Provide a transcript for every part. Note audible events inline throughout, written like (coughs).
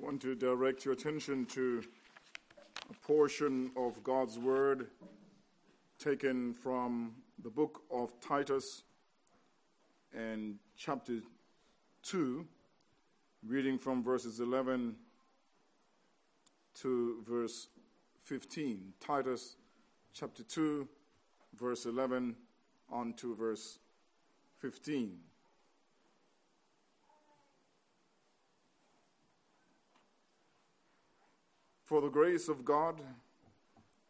Want to direct your attention to a portion of God's Word taken from the book of Titus and chapter 2, reading from verses 11 to verse 15. Titus chapter 2, verse 11 on to verse 15. For the grace of God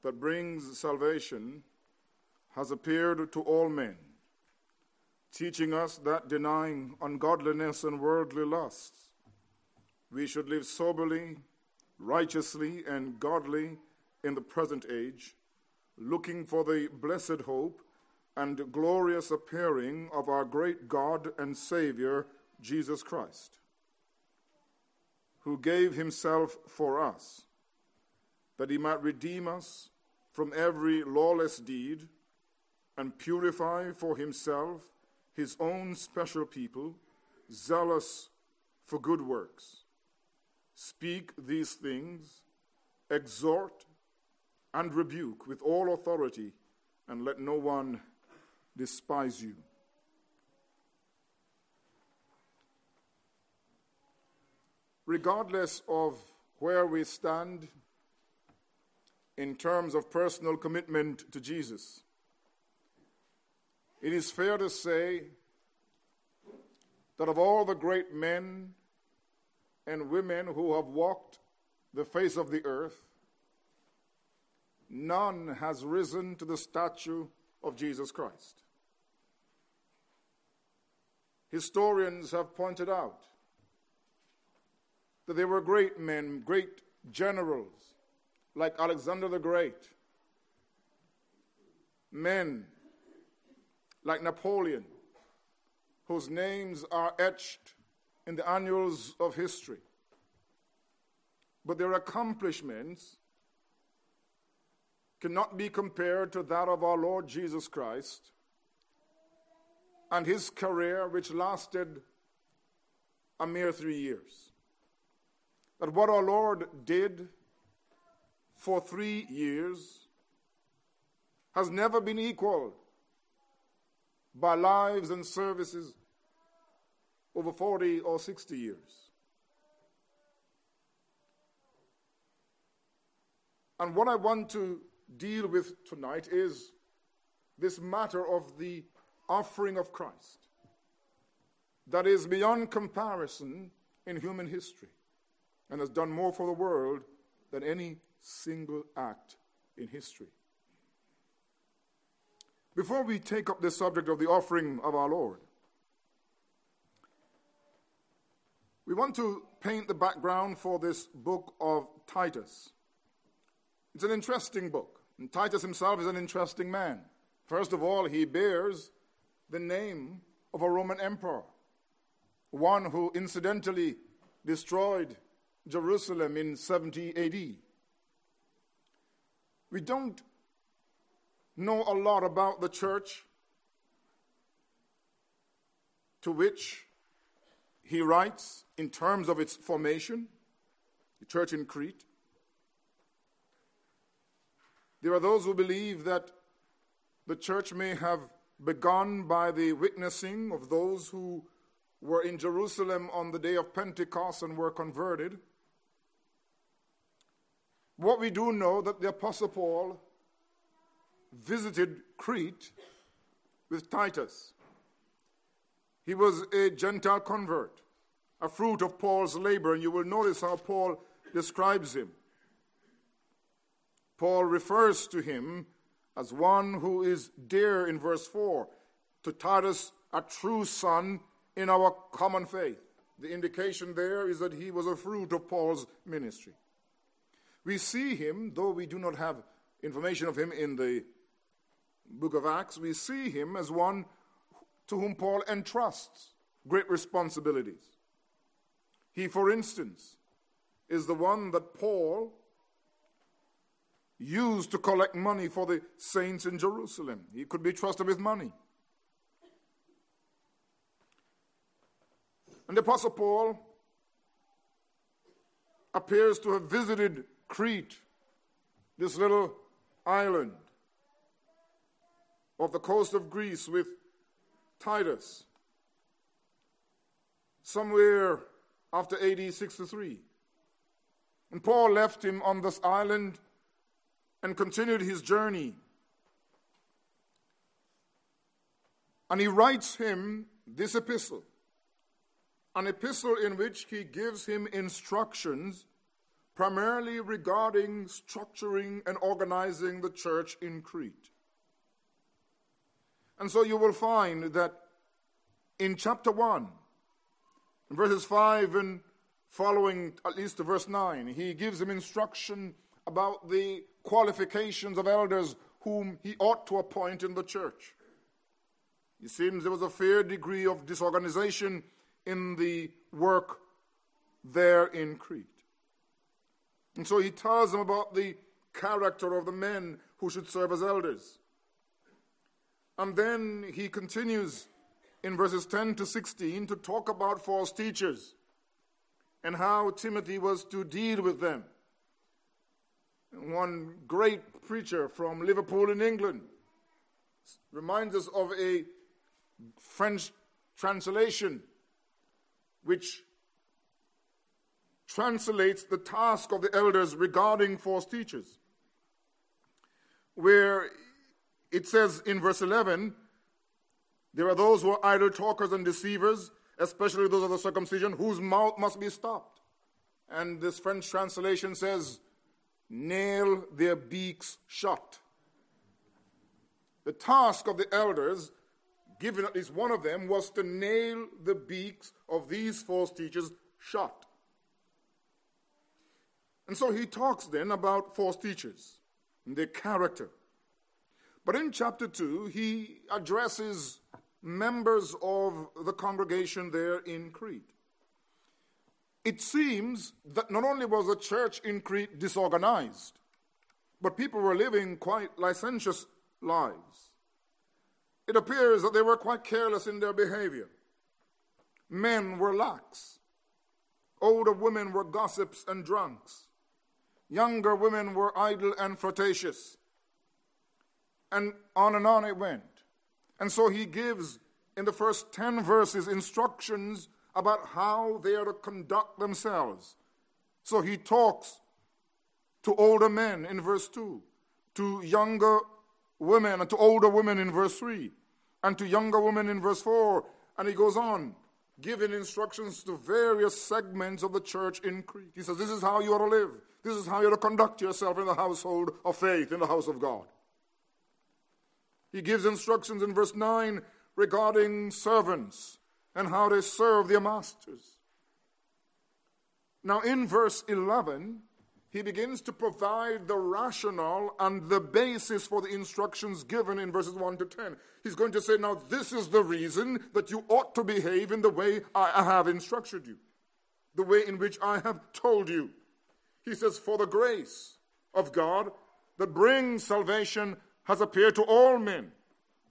that brings salvation has appeared to all men, teaching us that denying ungodliness and worldly lusts, we should live soberly, righteously, and godly in the present age, looking for the blessed hope and glorious appearing of our great God and Savior, Jesus Christ, who gave himself for us that he might redeem us from every lawless deed and purify for himself his own special people, zealous for good works. Speak these things, exhort and rebuke with all authority, and let no one despise you. Regardless of where we stand in terms of personal commitment to Jesus. It is fair to say that of all the great men and women who have walked the face of the earth, none has risen to the stature of Jesus Christ. Historians have pointed out that there were great men, great generals, like Alexander the Great, men like Napoleon, whose names are etched in the annals of history. But their accomplishments cannot be compared to that of our Lord Jesus Christ and his career, which lasted a mere three years. That what our Lord did for three years has never been equaled by lives and services over 40 or 60 years. And what I want to deal with tonight is this matter of the offering of Christ that is beyond comparison in human history and has done more for the world than any single act in history. Before we take up the subject of the offering of our Lord, we want to paint the background for this book of Titus. It's an interesting book, and Titus himself is an interesting man. First of all, he bears the name of a Roman emperor, one who incidentally destroyed Jerusalem in 70 AD. We don't know a lot about the church to which he writes in terms of its formation, the church in Crete. There are those who believe that the church may have begun by the witnessing of those who were in Jerusalem on the day of Pentecost and were converted. What we do know that the Apostle Paul visited Crete with Titus. He was a Gentile convert, a fruit of Paul's labor, and you will notice how Paul describes him. Paul refers to him as one who is dear in verse 4, to Titus, a true son in our common faith. The indication there is that he was a fruit of Paul's ministry. We see him, though we do not have information of him in the book of Acts, we see him as one to whom Paul entrusts great responsibilities. He, for instance, is the one that Paul used to collect money for the saints in Jerusalem. He could be trusted with money. And the Apostle Paul appears to have visited Crete, this little island off the coast of Greece with Titus, somewhere after AD 63. And Paul left him on this island and continued his journey. And he writes him this epistle, an epistle in which he gives him instructions primarily regarding structuring and organizing the church in Crete. And so you will find that in chapter 1, in verses 5 and following, at least to verse 9, he gives him instruction about the qualifications of elders whom he ought to appoint in the church. It seems there was a fair degree of disorganization in the work there in Crete. And so he tells them about the character of the men who should serve as elders. And then he continues in verses 10 to 16 to talk about false teachers and how Timothy was to deal with them. One great preacher from Liverpool in England reminds us of a French translation which translates the task of the elders regarding false teachers, where it says in verse 11, there are those who are idle talkers and deceivers, especially those of the circumcision, whose mouth must be stopped. And this French translation says, nail their beaks shut. The task of the elders, given at least one of them, was to nail the beaks of these false teachers shut. And so he talks then about false teachers and their character. But in chapter 2, he addresses members of the congregation there in Crete. It seems that not only was the church in Crete disorganized, but people were living quite licentious lives. It appears that they were quite careless in their behavior. Men were lax. Older women were gossips and drunks. Younger women were idle and flirtatious. And on and on it went. And so he gives in the first 10 verses instructions about how they are to conduct themselves. So he talks to older men in verse 2, to younger women, and to older women in verse 3, and to younger women in verse 4. And he goes on, giving instructions to various segments of the church in Crete. He says, This is how you are to live. This is how you are to conduct yourself in the household of faith, in the house of God. He gives instructions in verse 9 regarding servants and how they serve their masters. Now, in verse 11, he begins to provide the rationale and the basis for the instructions given in verses 1 to 10. He's going to say, Now, this is the reason that you ought to behave in the way I have instructed you, the way in which I have told you. He says, For the grace of God that brings salvation has appeared to all men,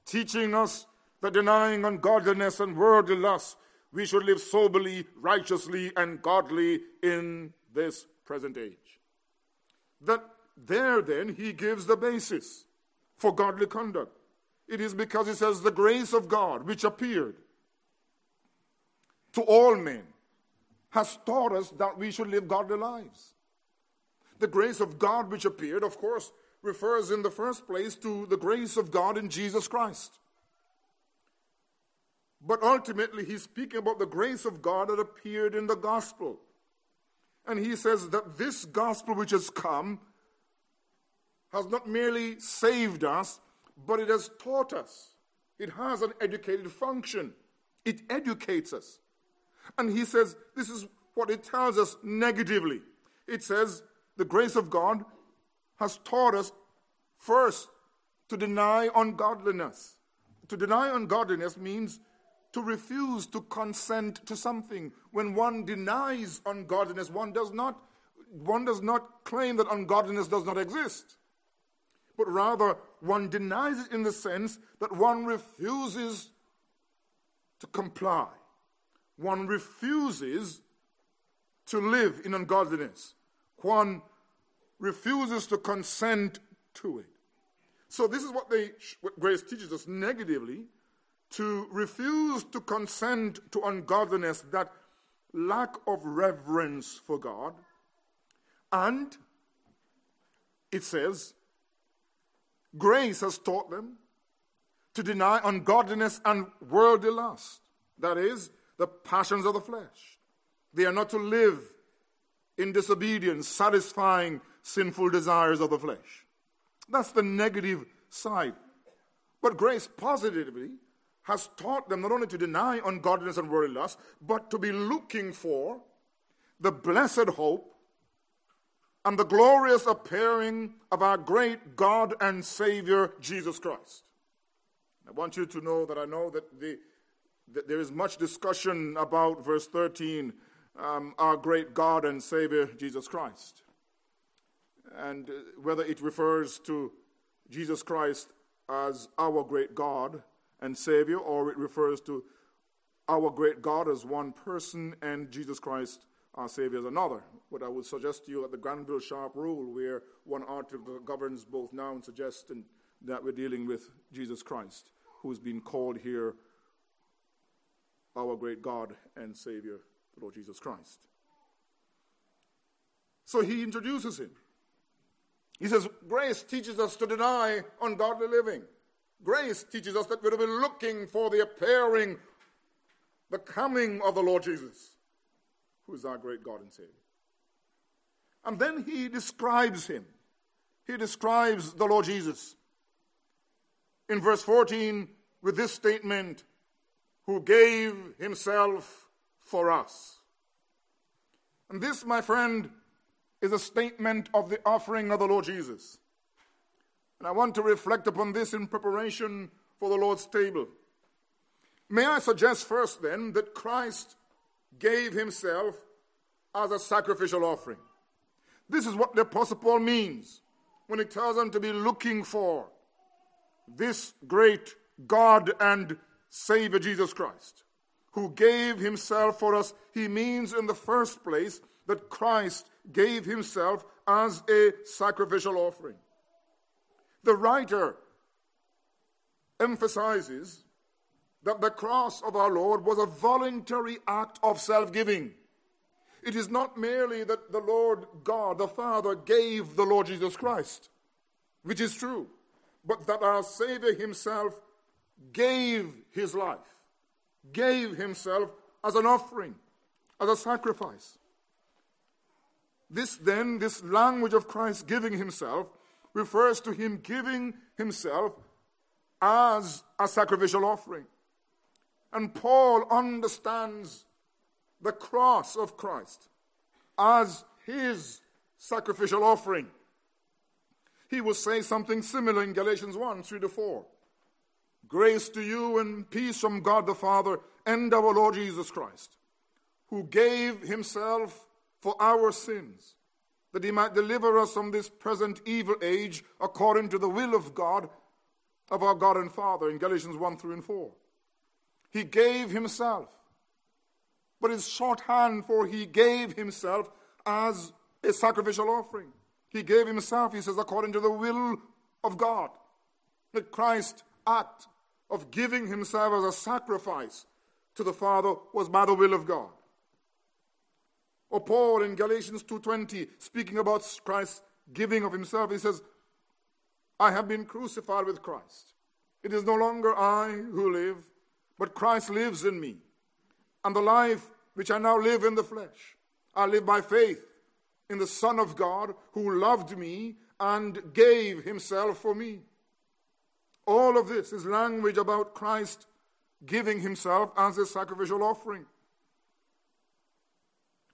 teaching us that denying ungodliness and worldly lust, we should live soberly, righteously, and godly in this present age. That there then he gives the basis for godly conduct. It is because he says the grace of God which appeared to all men has taught us that we should live godly lives. The grace of God which appeared, of course, refers in the first place to the grace of God in Jesus Christ. But ultimately, he's speaking about the grace of God that appeared in the gospel. And he says that this gospel which has come has not merely saved us, but it has taught us. It has an educated function, it educates us. And he says this is what it tells us negatively. It says the grace of God has taught us first to deny ungodliness. To deny ungodliness means to refuse to consent to something. When one denies ungodliness, one does not one does not claim that ungodliness does not exist. But rather one denies it in the sense that one refuses to comply. One refuses to live in ungodliness, one refuses to consent to it. So, this is what, they, what grace teaches us negatively to refuse to consent to ungodliness, that lack of reverence for God. And it says, grace has taught them to deny ungodliness and worldly lust. That is, the passions of the flesh. They are not to live in disobedience, satisfying sinful desires of the flesh. That's the negative side. But grace positively has taught them not only to deny ungodliness and worldly lust, but to be looking for the blessed hope and the glorious appearing of our great God and Savior, Jesus Christ. I want you to know that I know that, the, that there is much discussion about verse 13, um, our great God and Savior, Jesus Christ. And uh, whether it refers to Jesus Christ as our great God and Savior, or it refers to our great God as one person and Jesus Christ, our Savior, as another. But I would suggest to you that the Granville Sharp rule, where one article governs both nouns, suggests that we're dealing with Jesus Christ, who's been called here our great God and Savior, the Lord Jesus Christ. So he introduces him. He says, Grace teaches us to deny ungodly living. Grace teaches us that we're to be looking for the appearing, the coming of the Lord Jesus, who is our great God and Savior. And then he describes him. He describes the Lord Jesus. In verse 14, with this statement, who gave himself for us. And this, my friend, is a statement of the offering of the Lord Jesus. And I want to reflect upon this in preparation for the Lord's table. May I suggest first then that Christ gave himself as a sacrificial offering. This is what the Apostle Paul means when he tells them to be looking for this great God and Savior Jesus Christ, who gave himself for us. He means, in the first place, that Christ gave himself as a sacrificial offering. The writer emphasizes that the cross of our Lord was a voluntary act of self giving. It is not merely that the Lord God, the Father, gave the Lord Jesus Christ, which is true, but that our Savior Himself gave His life, gave Himself as an offering, as a sacrifice. This then, this language of Christ giving himself, refers to him giving himself as a sacrificial offering. And Paul understands the cross of Christ as his sacrificial offering. He will say something similar in Galatians 1 3 to 4. Grace to you and peace from God the Father and our Lord Jesus Christ, who gave himself for our sins, that he might deliver us from this present evil age according to the will of God, of our God and Father, in Galatians 1 3 and 4. He gave himself. But it's shorthand for he gave himself as a sacrificial offering. He gave himself, he says, according to the will of God. The Christ act of giving himself as a sacrifice to the Father was by the will of God. Or Paul in Galatians 2:20 speaking about Christ's giving of himself he says I have been crucified with Christ. It is no longer I who live, but Christ lives in me. And the life which I now live in the flesh, I live by faith in the Son of God who loved me and gave himself for me. All of this is language about Christ giving himself as a sacrificial offering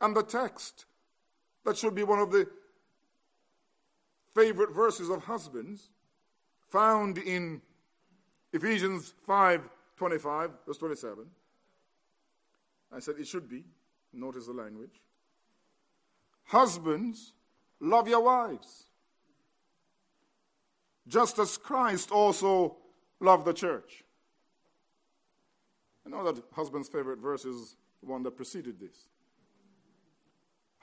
and the text that should be one of the favorite verses of husbands found in Ephesians 5 25, verse 27. I said it should be. Notice the language. Husbands, love your wives, just as Christ also loved the church. I know that husband's favorite verse is the one that preceded this.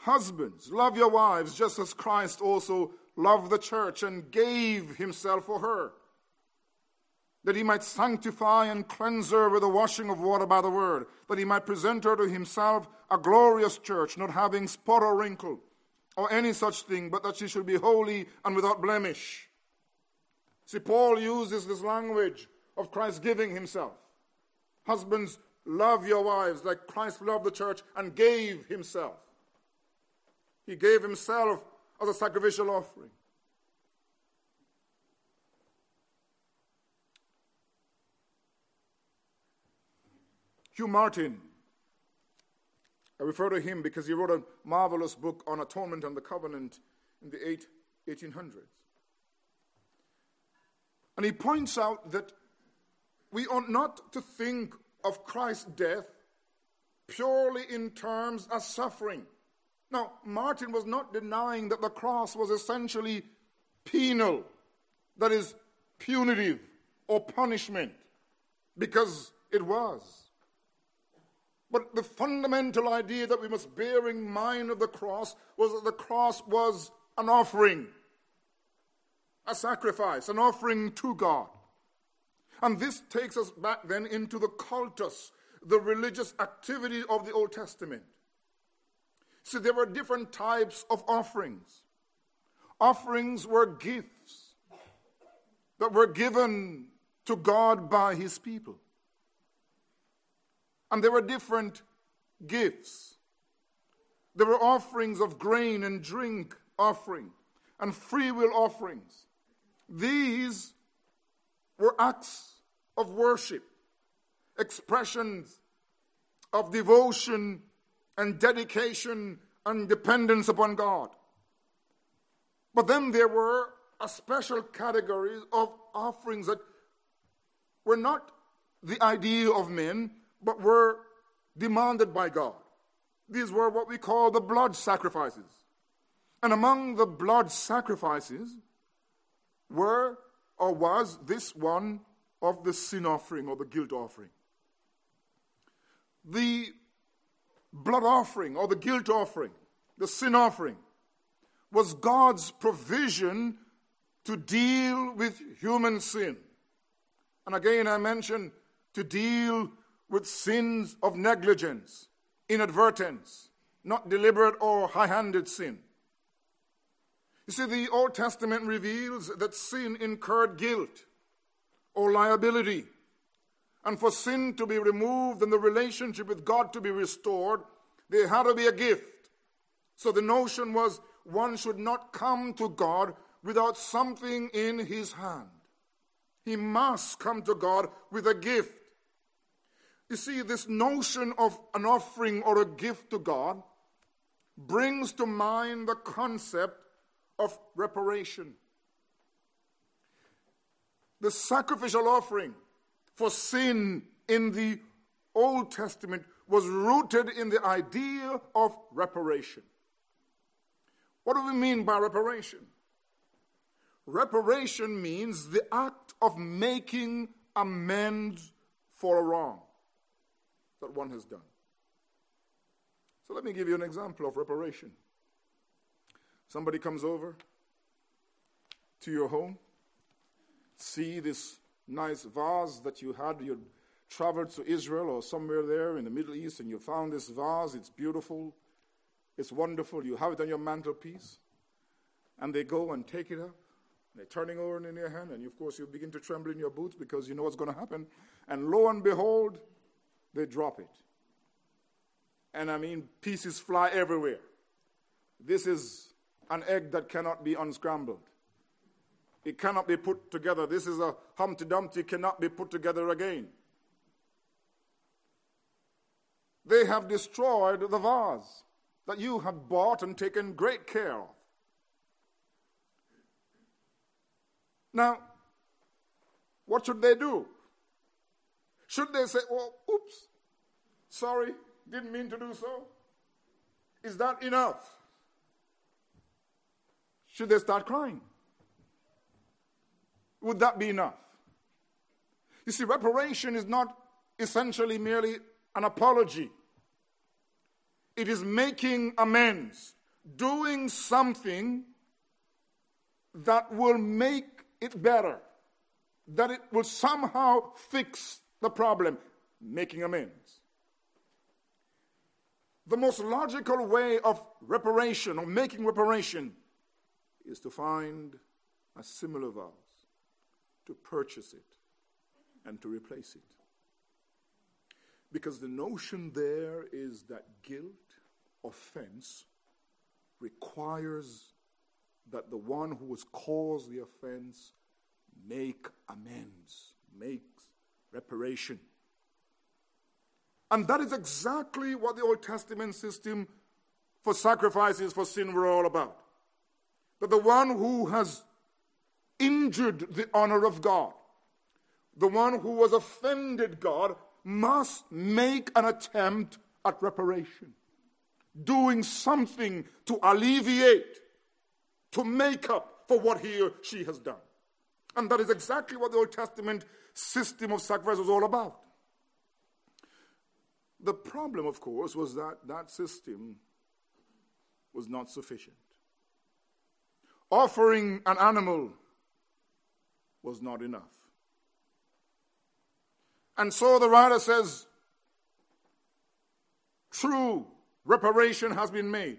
Husbands, love your wives just as Christ also loved the church and gave himself for her, that he might sanctify and cleanse her with the washing of water by the word, that he might present her to himself a glorious church, not having spot or wrinkle or any such thing, but that she should be holy and without blemish. See, Paul uses this language of Christ giving himself. Husbands, love your wives like Christ loved the church and gave himself. He gave himself as a sacrificial offering. Hugh Martin, I refer to him because he wrote a marvelous book on atonement and the covenant in the 1800s. And he points out that we ought not to think of Christ's death purely in terms of suffering. Now, Martin was not denying that the cross was essentially penal, that is, punitive or punishment, because it was. But the fundamental idea that we must bear in mind of the cross was that the cross was an offering, a sacrifice, an offering to God. And this takes us back then into the cultus, the religious activity of the Old Testament. See, there were different types of offerings. Offerings were gifts that were given to God by his people. And there were different gifts. There were offerings of grain and drink offering and free will offerings. These were acts of worship, expressions of devotion and dedication and dependence upon God. But then there were a special category of offerings that were not the idea of men, but were demanded by God. These were what we call the blood sacrifices. And among the blood sacrifices were or was this one of the sin offering or the guilt offering. The blood offering or the guilt offering, the sin offering, was God's provision to deal with human sin. And again, I mention to deal with sins of negligence, inadvertence, not deliberate or high handed sin. You see, the Old Testament reveals that sin incurred guilt or liability. And for sin to be removed and the relationship with God to be restored, there had to be a gift. So the notion was one should not come to God without something in his hand. He must come to God with a gift. You see, this notion of an offering or a gift to God brings to mind the concept of reparation. The sacrificial offering for sin in the Old Testament was rooted in the idea of reparation. What do we mean by reparation? Reparation means the act of making amends for a wrong that one has done. So let me give you an example of reparation. Somebody comes over to your home, see this nice vase that you had, you traveled to Israel or somewhere there in the Middle East, and you found this vase, it's beautiful, it's wonderful, you have it on your mantelpiece, and they go and take it up. They're turning over in your hand, and of course, you begin to tremble in your boots because you know what's going to happen. And lo and behold, they drop it. And I mean, pieces fly everywhere. This is an egg that cannot be unscrambled. It cannot be put together. This is a Humpty Dumpty, cannot be put together again. They have destroyed the vase that you have bought and taken great care of. Now, what should they do? Should they say, oh, oops, sorry, didn't mean to do so? Is that enough? Should they start crying? Would that be enough? You see, reparation is not essentially merely an apology. it is making amends, doing something that will make it better, that it will somehow fix the problem, making amends. The most logical way of reparation or making reparation is to find a similar vase, to purchase it, and to replace it. Because the notion there is that guilt, offense, requires that the one who has caused the offense make amends, makes reparation. And that is exactly what the Old Testament system for sacrifices for sin were all about. That the one who has injured the honor of God, the one who has offended God, must make an attempt at reparation, doing something to alleviate, to make up for what he or she has done. And that is exactly what the Old Testament system of sacrifice was all about. The problem, of course, was that that system was not sufficient. Offering an animal was not enough. And so the writer says, true reparation has been made.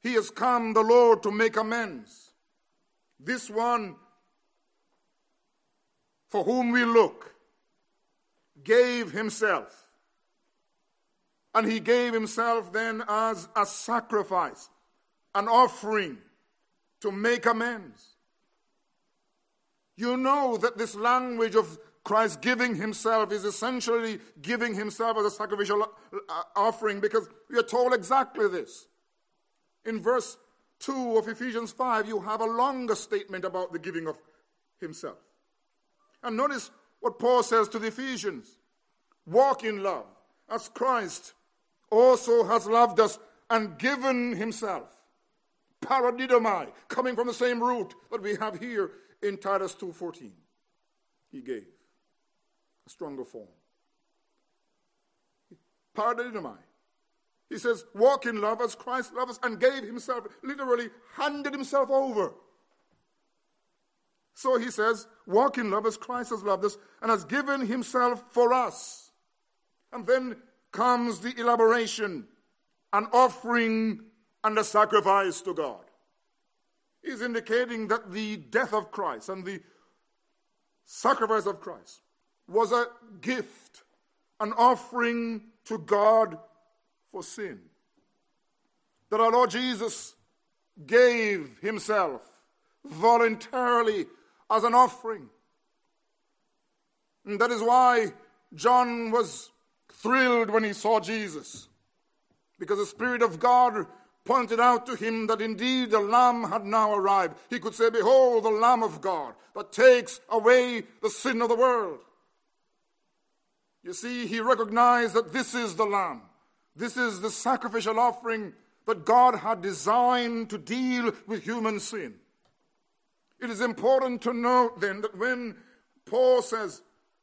He has come, the Lord, to make amends. This one for whom we look gave himself and he gave himself then as a sacrifice, an offering to make amends. You know that this language of Christ giving himself is essentially giving himself as a sacrificial uh, offering because we are told exactly this. In verse 2 of Ephesians 5, you have a longer statement about the giving of himself. And notice what Paul says to the Ephesians walk in love as Christ also has loved us and given himself. Paradidomai, coming from the same root that we have here in Titus 2:14. He gave a stronger form. Paradidomai. He says, walk in love as Christ loved us and gave himself, literally handed himself over. So he says, walk in love as Christ has loved us and has given himself for us. And then comes the elaboration, an offering and a sacrifice to God. He's indicating that the death of Christ and the sacrifice of Christ was a gift, an offering to God for sin. That our Lord Jesus gave himself voluntarily as an offering. And that is why John was thrilled when he saw Jesus because the Spirit of God pointed out to him that indeed the Lamb had now arrived. He could say, Behold, the Lamb of God that takes away the sin of the world. You see, he recognized that this is the Lamb. This is the sacrificial offering that God had designed to deal with human sin. It is important to note then that when Paul says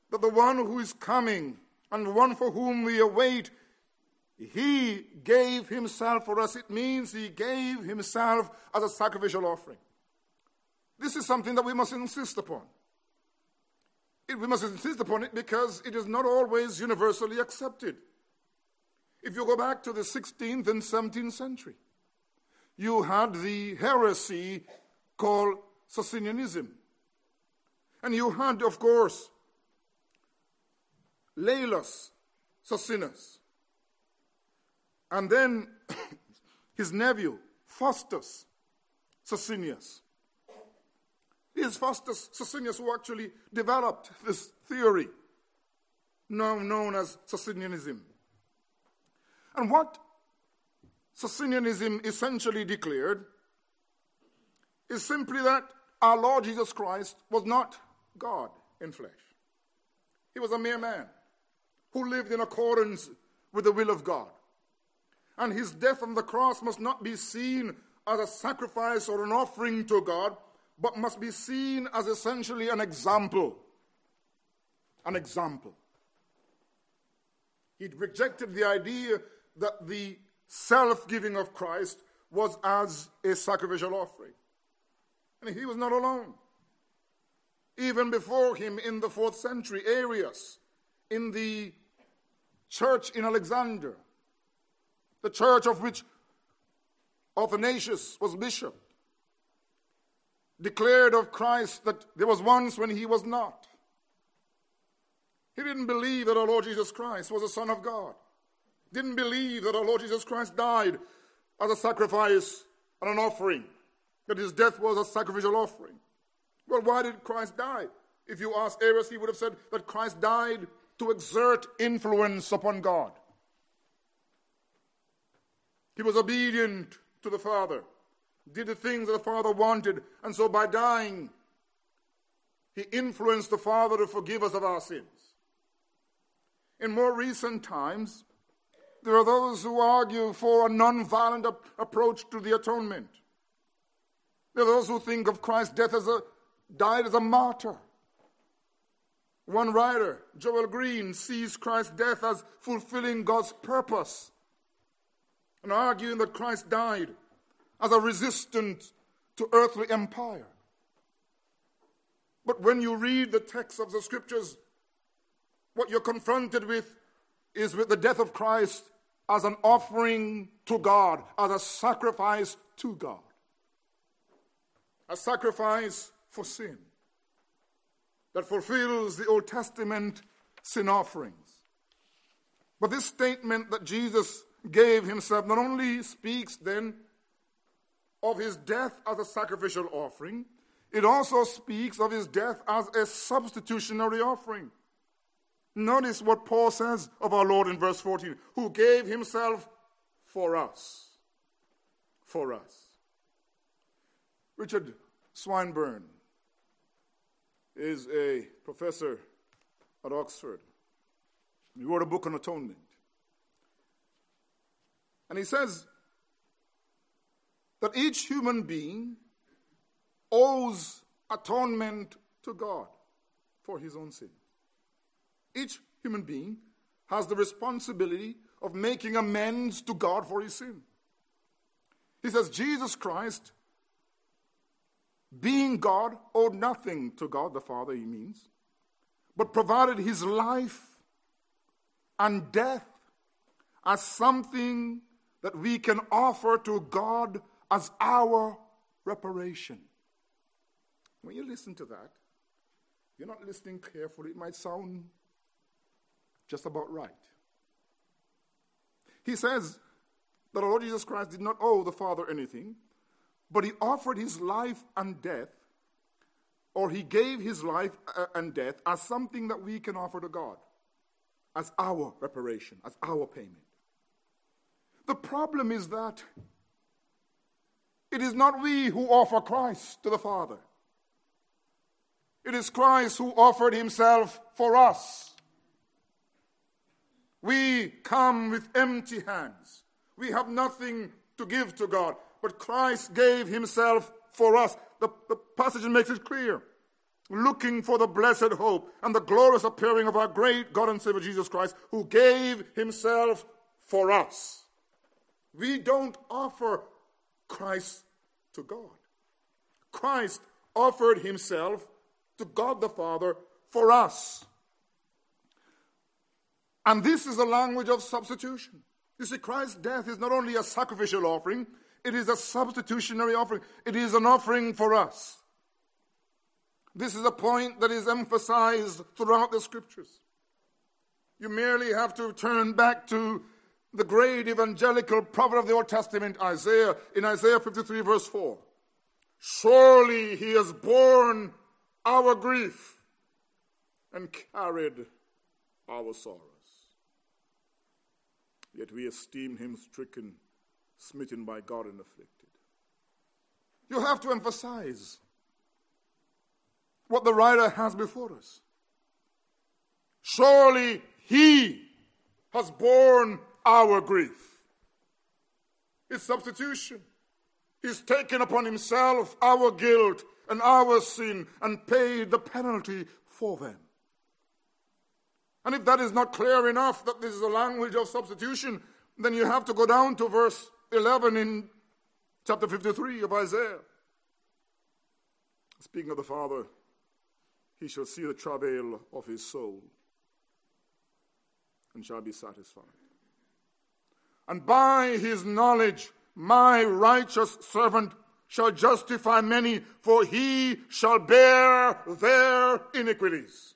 that the one who is coming and the one for whom we await. He gave himself for us. It means he gave himself as a sacrificial offering. This is something that we must insist upon. It, we must insist upon it because it is not always universally accepted. If you go back to the 16th and 17th century, you had the heresy called Socinianism. And you had, of course, Laelius Socinus. And then (coughs) his nephew, Faustus Socinus. It is Faustus Socinus who actually developed this theory, now known as Socinianism. And what Socinianism essentially declared is simply that our Lord Jesus Christ was not God in flesh. He was a mere man who lived in accordance with the will of God. And his death on the cross must not be seen as a sacrifice or an offering to God, but must be seen as essentially an example. An example. He rejected the idea that the self giving of Christ was as a sacrificial offering. And he was not alone. Even before him in the fourth century, Arius, in the church in Alexander, the church of which Athanasius was bishop, declared of Christ that there was once when he was not. He didn't believe that our Lord Jesus Christ was the Son of God. Didn't believe that our Lord Jesus Christ died as a sacrifice and an offering, that his death was a sacrificial offering. Well, why did Christ die? If you ask Arius, he would have said that Christ died to exert influence upon God. He was obedient to the Father, did the things that the Father wanted, and so by dying, he influenced the Father to forgive us of our sins. In more recent times, there are those who argue for a non-violent ap- approach to the atonement. There are those who think of Christ's death as a died as a martyr. One writer, Joel Green, sees Christ's death as fulfilling God's purpose and arguing that Christ died as a resistance to earthly empire. But when you read the text of the scriptures, what you're confronted with is with the death of Christ as an offering to God, as a sacrifice to God. A sacrifice for sin that fulfills the Old Testament sin offerings. But this statement that Jesus gave himself not only speaks then of his death as a sacrificial offering, it also speaks of his death as a substitutionary offering. Notice what Paul says of our Lord in verse 14 who gave himself for us. For us. Richard Swinburne is a professor at Oxford. He wrote a book on atonement. And he says that each human being owes atonement to God for his own sin. Each human being has the responsibility of making amends to God for his sin. He says, Jesus Christ, being God, owed nothing to God the Father, he means, but provided his life and death as something that we can offer to God as our reparation. When you listen to that, you're not listening carefully. It might sound just about right. He says that our Lord Jesus Christ did not owe the Father anything, but he offered his life and death, or he gave his life uh, and death as something that we can offer to God, as our reparation, as our payment. The problem is that it is not we who offer Christ to the Father. It is Christ who offered himself for us. We come with empty hands. We have nothing to give to God, but Christ gave himself for us. The, the passage makes it clear. Looking for the blessed hope and the glorious appearing of our great God and Savior Jesus Christ, who gave himself for us. We don't offer Christ to God. Christ offered himself to God the Father for us. And this is a language of substitution. You see, Christ's death is not only a sacrificial offering, it is a substitutionary offering. It is an offering for us. This is a point that is emphasized throughout the scriptures. You merely have to turn back to the great evangelical prophet of the Old Testament, Isaiah, in Isaiah 53, verse 4. Surely he has borne our grief and carried our sorrows. Yet we esteem him stricken, smitten by God, and afflicted. You have to emphasize what the writer has before us. Surely he has borne our grief. His substitution. He's taken upon himself our guilt and our sin and paid the penalty for them. And if that is not clear enough that this is a language of substitution, Then you have to go down to verse 11 in chapter 53 of Isaiah. Speaking of the Father, he shall see the travail of his soul and shall be satisfied. And by his knowledge, my righteous servant shall justify many, for he shall bear their iniquities.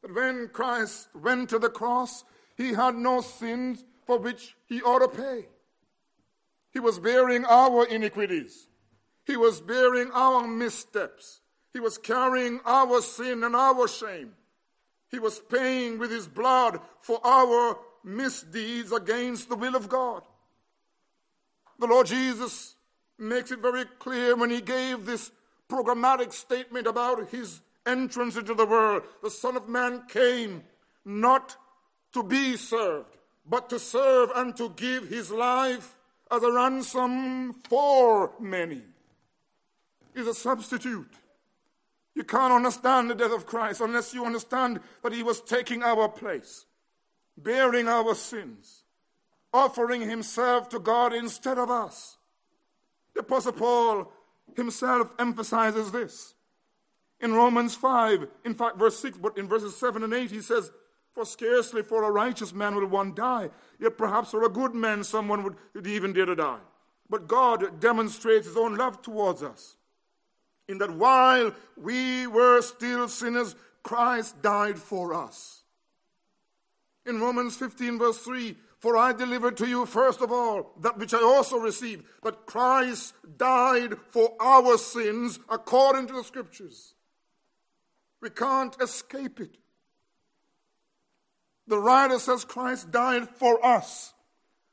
But when Christ went to the cross, he had no sins for which he ought to pay. He was bearing our iniquities. He was bearing our missteps. He was carrying our sin and our shame. He was paying with his blood for our misdeeds against the will of God. The Lord Jesus makes it very clear when he gave this programmatic statement about his entrance into the world. The Son of Man came not to be served, but to serve and to give his life as a ransom for many. He's a substitute. You can't understand the death of Christ unless you understand that he was taking our place, bearing our sins, offering himself to God instead of us. The Apostle Paul himself emphasizes this. In Romans 5, in fact, verse 6, but in verses 7 and 8, he says, For scarcely for a righteous man will one die, yet perhaps for a good man someone would, would even dare to die. But God demonstrates his own love towards us, in that while we were still sinners, Christ died for us. In Romans 15, verse 3, for I delivered to you first of all that which I also received, that Christ died for our sins according to the scriptures we can't escape it. The writer says Christ died for us.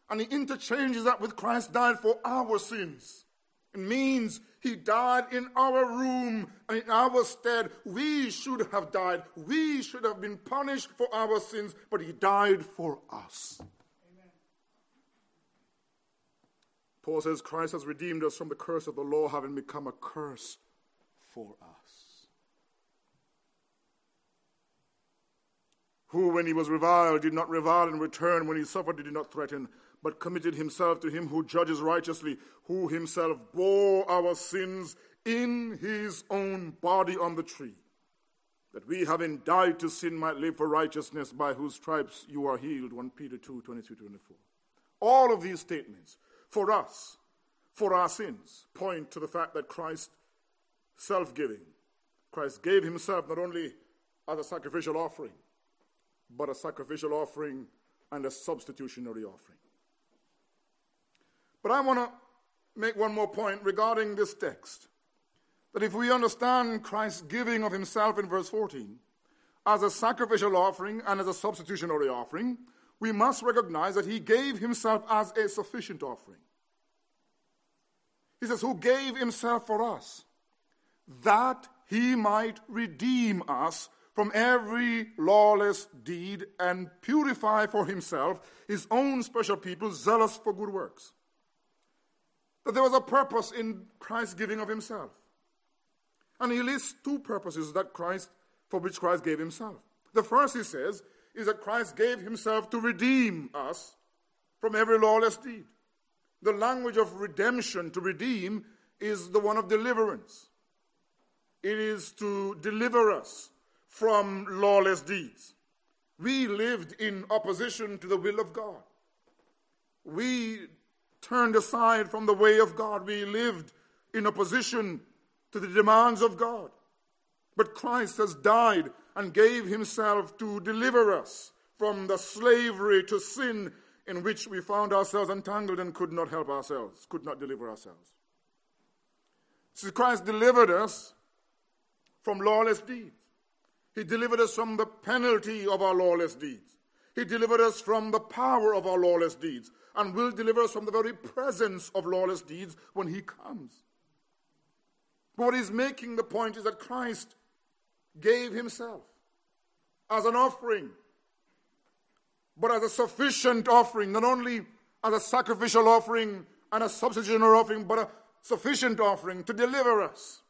And he interchanges that with Christ died for our sins. It means he died in our room and in our stead. We should have died. We should have been punished for our sins, but he died for us. Amen. Paul says Christ has redeemed us from the curse of the law, having become a curse for us. who, when he was reviled, did not revile in return, when he suffered, did not threaten, but committed himself to him who judges righteously, who himself bore our sins in his own body on the tree, that we, having died to sin, might live for righteousness, by whose stripes you are healed. 1 Peter 2 23 24. All of these statements, for us, for our sins, point to the fact that Christ, self giving, Christ gave himself not only as a sacrificial offering, but a sacrificial offering and a substitutionary offering. But I want to make one more point regarding this text. That if we understand Christ's giving of himself in verse 14 as a sacrificial offering and as a substitutionary offering, we must recognize that he gave himself as a sufficient offering. He says, Who gave himself for us, that he might redeem us from every lawless deed and purify for himself his own special people zealous for good works. That there was a purpose in Christ's giving of himself. And he lists two purposes that Christ for which Christ gave himself. The first he says is that Christ gave himself to redeem us from every lawless deed. The language of redemption to redeem is the one of deliverance. It is to deliver us from lawless deeds. We lived in opposition to the will of God. We turned aside from the way of God. We lived in opposition to the demands of God. But Christ has died and gave himself to deliver us from the slavery to sin in which we found ourselves entangled and could not help ourselves, could not deliver ourselves. See, Christ delivered us from lawless deeds. He delivered us from the penalty of our lawless deeds. He delivered us from the power of our lawless deeds and will deliver us from the very presence of lawless deeds when He comes. What He's making the point is that Christ gave Himself as an offering, but as a sufficient offering, not only as a sacrificial offering and a substitutionary offering, but a sufficient offering to deliver us.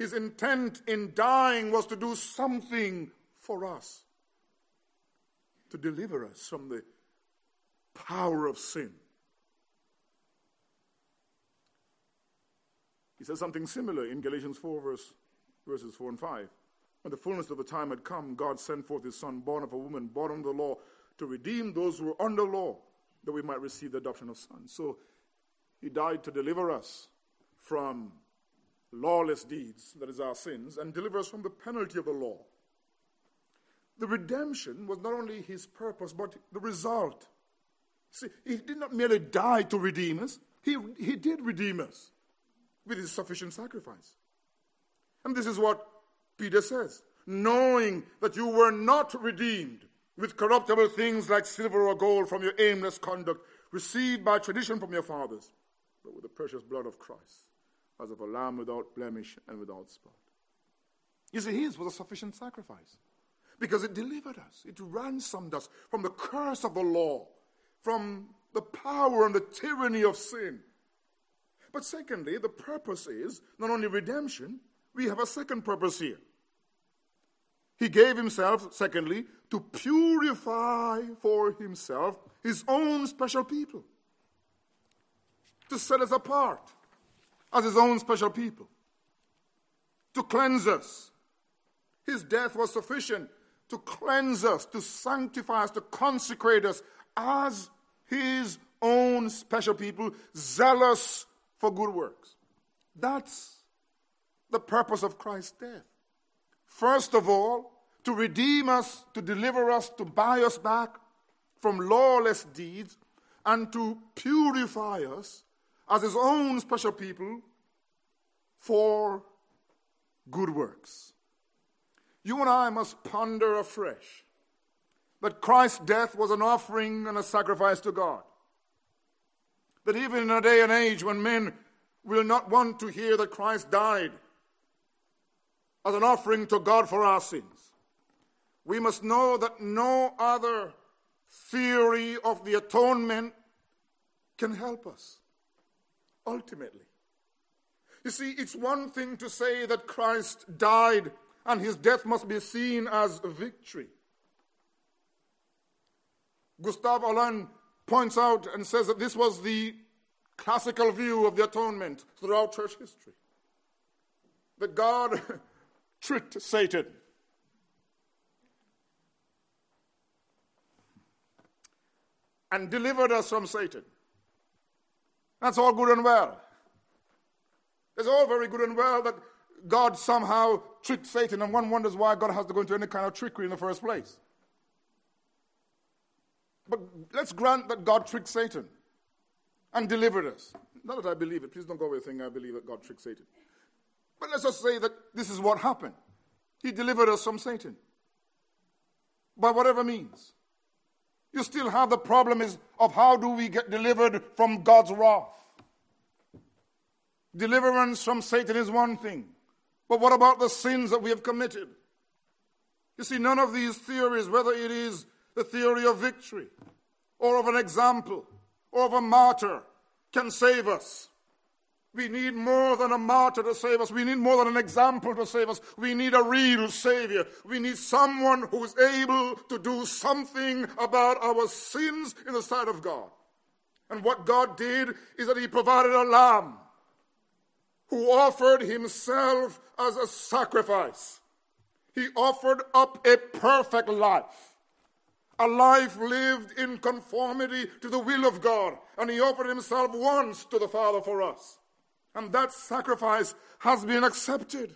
His intent in dying was to do something for us, to deliver us from the power of sin. He says something similar in Galatians 4, verse, verses 4 and 5. When the fullness of the time had come, God sent forth his Son, born of a woman, born under the law, to redeem those who were under law, that we might receive the adoption of sons. So he died to deliver us from lawless deeds, that is our sins, and deliver us from the penalty of the law. The redemption was not only his purpose, but the result. See, he did not merely die to redeem us, he, he did redeem us with his sufficient sacrifice. And this is what Peter says knowing that you were not redeemed with corruptible things like silver or gold from your aimless conduct, received by tradition from your fathers, but with the precious blood of Christ, as of a lamb without blemish and without spot. You see, his was a sufficient sacrifice because it delivered us, it ransomed us from the curse of the law, from the power and the tyranny of sin. But secondly, the purpose is not only redemption, we have a second purpose here. He gave himself, secondly, to purify for himself his own special people, to set us apart as his own special people, to cleanse us. His death was sufficient to cleanse us, to sanctify us, to consecrate us as his own special people, zealous for good works. That's the purpose of Christ's death. First of all, to redeem us, to deliver us, to buy us back from lawless deeds, and to purify us as his own special people for good works. You and I must ponder afresh that Christ's death was an offering and a sacrifice to God. That even in a day and age when men will not want to hear that Christ died as an offering to God for our sins, we must know that no other theory of the atonement can help us ultimately. You see, it's one thing to say that Christ died and his death must be seen as victory. Gustaf Aulén points out and says that this was the classical view of the atonement throughout church history. That God (laughs) tricked Satan. And delivered us from Satan. That's all good and well. It's all very good and well that God somehow tricked Satan, and one wonders why God has to go into any kind of trickery in the first place. But let's grant that God tricked Satan and delivered us. Not that I believe it. Please don't go away thinking I believe that God tricked Satan. But let's just say that this is what happened. He delivered us from Satan. By whatever means. You still have the problem is of how do we get delivered from God's wrath? Deliverance from Satan is one thing. But what about the sins that we have committed? You see, none of these theories, whether it is the theory of victory or of an example or of a martyr, can save us. We need more than a martyr to save us. We need more than an example to save us. We need a real Savior. We need someone who is able to do something about our sins in the sight of God. And what God did is that He provided a lamb who offered Himself as a sacrifice. He offered up a perfect life a life lived in conformity to the will of God. And he offered himself once to the Father for us. And that sacrifice has been accepted.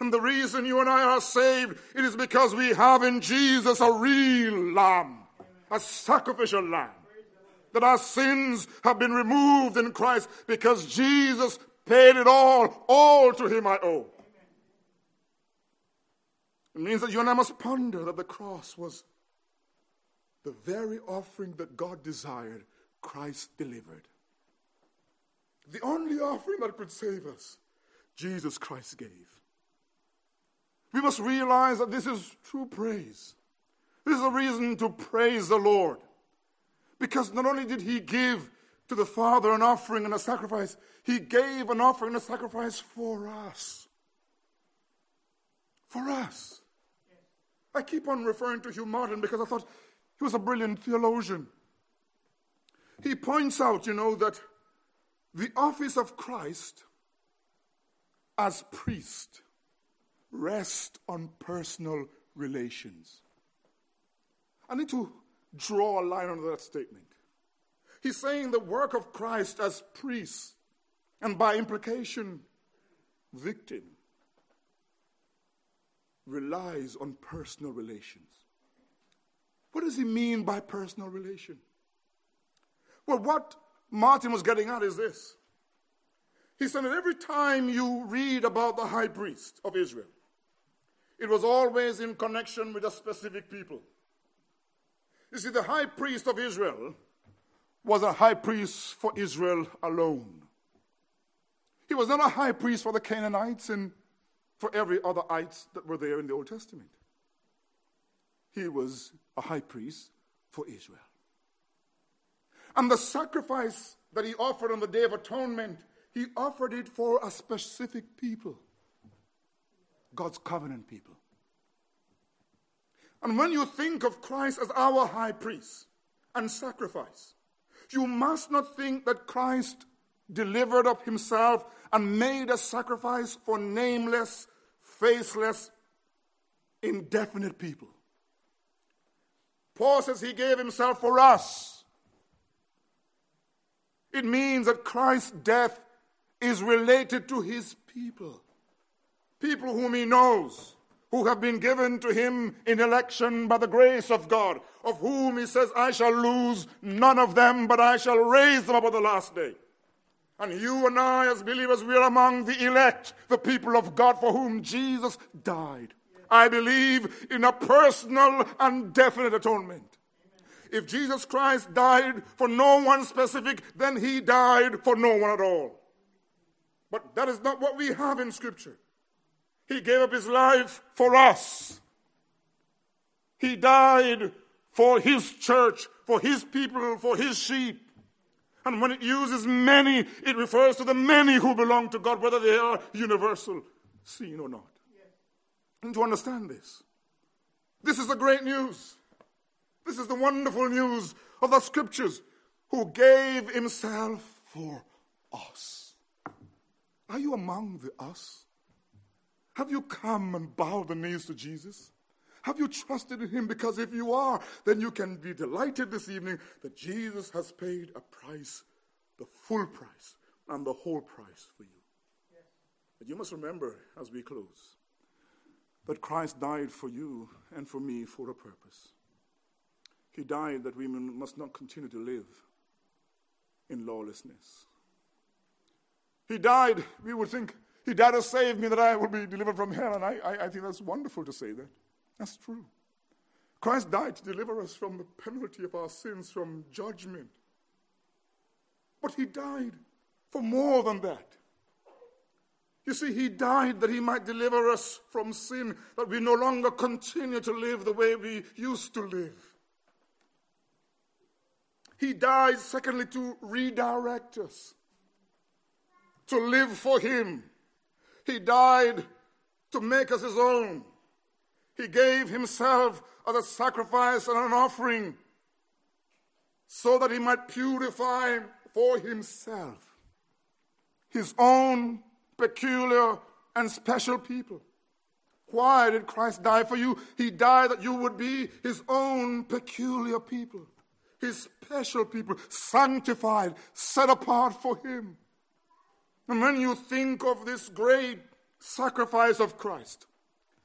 And the reason you and I are saved, it is because we have in Jesus a real lamb, a sacrificial lamb. That our sins have been removed in Christ because Jesus paid it all. All to him I owe. It means that you and I must ponder that the cross was the very offering that God desired, Christ delivered. The only offering that could save us, Jesus Christ gave. We must realize that this is true praise. This is a reason to praise the Lord. Because not only did He give to the Father an offering and a sacrifice, He gave an offering and a sacrifice for us. For us. I keep on referring to Hugh Martin because I thought he was a brilliant theologian. he points out, you know, that the office of Christ as priest rests on personal relations. I need to draw a line under that statement. He's saying the work of Christ as priest, and by implication, victim, relies on personal relations. What does he mean by personal relation? Well, what Martin was getting at is this. He said that every time you read about the high priest of Israel, it was always in connection with a specific people. You see, the high priest of Israel was a high priest for Israel alone. He was not a high priest for the Canaanites and for every other ites that were there in the Old Testament. He was a high priest for Israel. And the sacrifice that he offered on the Day of Atonement, he offered it for a specific people God's covenant people. And when you think of Christ as our high priest and sacrifice, you must not think that Christ delivered up himself and made a sacrifice for nameless, faceless, indefinite people. Paul says he gave himself for us. It means that Christ's death is related to his people, people whom he knows who have been given to him in election by the grace of God, of whom he says, I shall lose none of them, but I shall raise them up on the last day. And you and I, as believers, we are among the elect, the people of God for whom Jesus died. I believe in a personal and definite atonement. If Jesus Christ died for no one specific, then he died for no one at all. But that is not what we have in Scripture. He gave up his life for us. He died for his church, for his people, for his sheep. And when it uses many, it refers to the many who belong to God, whether they are universal, seen or not. And to understand this, this is the great news. This is the wonderful news of the scriptures who gave himself for us. Are you among the us? Have you come and bowed the knees to Jesus? Have you trusted in him? Because if you are, then you can be delighted this evening that Jesus has paid a price, the full price, and the whole price for you. Yes. But you must remember as we close that Christ died for you and for me for a purpose. He died that we must not continue to live in lawlessness. He died, we would think, he died to save me that I will be delivered from hell. And I, I, I think that's wonderful to say that. That's true. Christ died to deliver us from the penalty of our sins, from judgment. But he died for more than that. You see, he died that he might deliver us from sin, that we no longer continue to live the way we used to live. He died, secondly, to redirect us, to live for him. He died to make us his own. He gave himself as a sacrifice and an offering so that he might purify for himself his own peculiar and special people. Why did Christ die for you? He died that you would be his own peculiar people, his special people, sanctified, set apart for him. And when you think of this great sacrifice of Christ,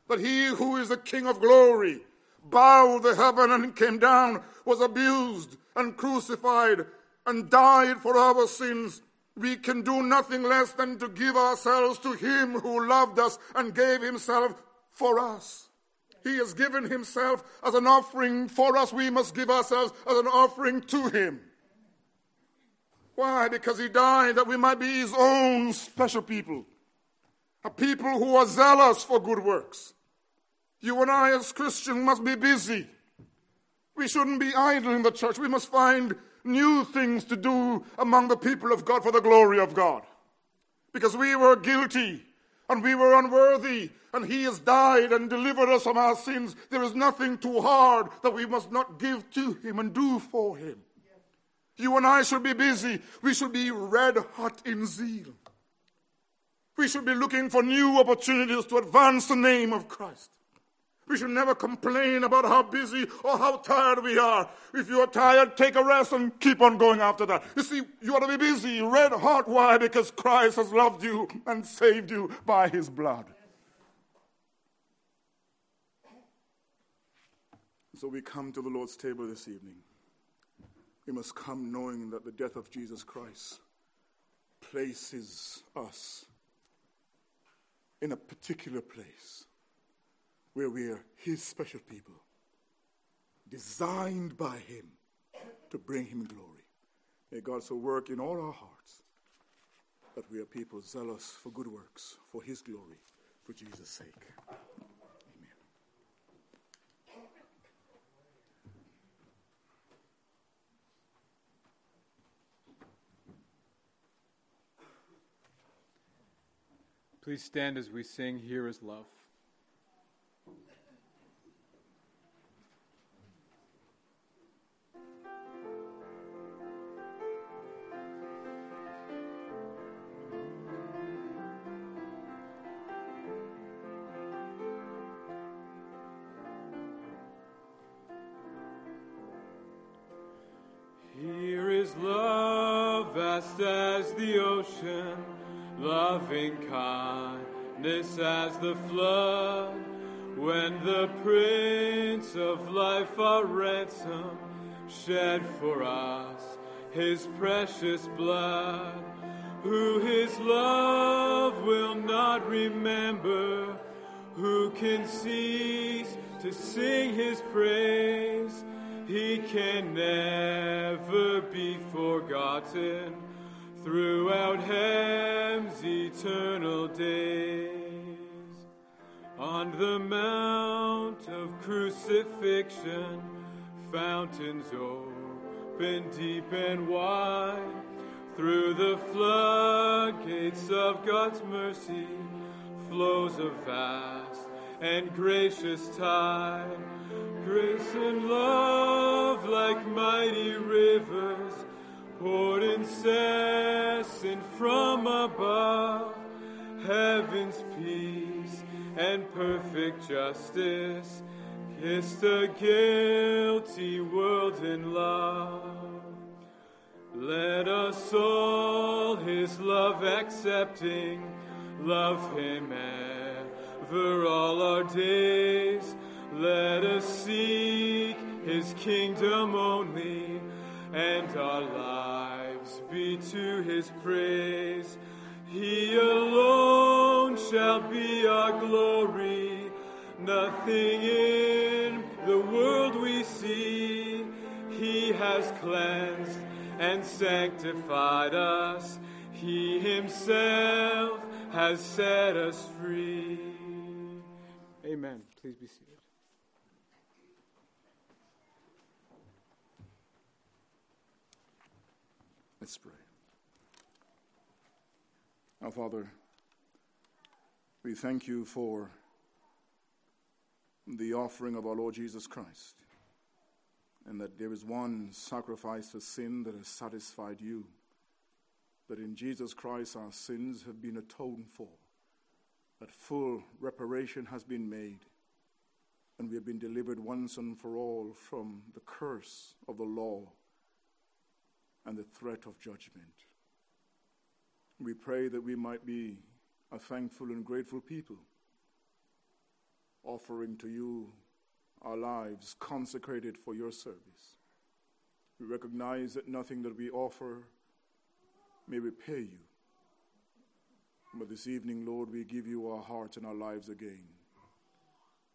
that he who is the King of glory bowed the heaven and came down, was abused and crucified and died for our sins, we can do nothing less than to give ourselves to him who loved us and gave himself for us. He has given himself as an offering for us. We must give ourselves as an offering to him. Why? Because he died that we might be his own special people. A people who are zealous for good works. You and I, as Christians, must be busy. We shouldn't be idle in the church. We must find new things to do among the people of God for the glory of God. Because we were guilty and we were unworthy, and He has died and delivered us from our sins. There is nothing too hard that we must not give to Him and do for Him. You and I should be busy. We should be red hot in zeal. We should be looking for new opportunities to advance the name of Christ. We should never complain about how busy or how tired we are. If you are tired, take a rest and keep on going after that. You see, you ought to be busy, red hot. Why? Because Christ has loved you and saved you by his blood. So we come to the Lord's table this evening. We must come knowing that the death of Jesus Christ places us in a particular place where we are His special people, designed by Him to bring Him glory. May God so work in all our hearts that we are people zealous for good works, for His glory, for Jesus' sake. Please stand as we sing Here is Love. Loving kindness as the flood. When the Prince of Life, our ransom, shed for us his precious blood, who his love will not remember, who can cease to sing his praise he can never be forgotten throughout heaven's eternal days. On the mount of crucifixion, fountains open deep and wide. Through the floodgates of God's mercy flows a vast and gracious tide grace and love like mighty rivers poured incessant from above. Heaven's peace and perfect justice kissed a guilty world in love. Let us all his love accepting, love him ever all our days let us seek his kingdom only, and our lives be to his praise. He alone shall be our glory. Nothing in the world we see, he has cleansed and sanctified us. He himself has set us free. Amen. Please be seated. Let's pray. Now, Father, we thank you for the offering of our Lord Jesus Christ, and that there is one sacrifice for sin that has satisfied you, that in Jesus Christ our sins have been atoned for, that full reparation has been made, and we have been delivered once and for all from the curse of the law and the threat of judgment. We pray that we might be a thankful and grateful people, offering to you our lives consecrated for your service. We recognize that nothing that we offer may repay you. But this evening, Lord, we give you our hearts and our lives again.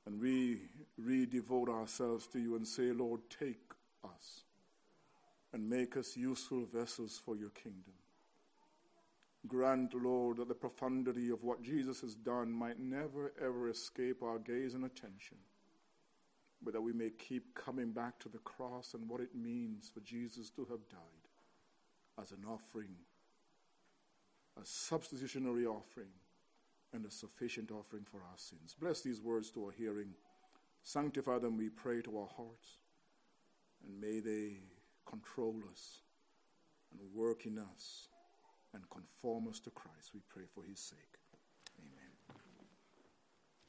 And we redevote ourselves to you and say, Lord, take us and make us useful vessels for your kingdom. Grant, Lord, that the profundity of what Jesus has done might never ever escape our gaze and attention, but that we may keep coming back to the cross and what it means for Jesus to have died as an offering, a substitutionary offering, and a sufficient offering for our sins. Bless these words to our hearing. Sanctify them, we pray, to our hearts, and may they control us and work in us and conform us to Christ. We pray for his sake.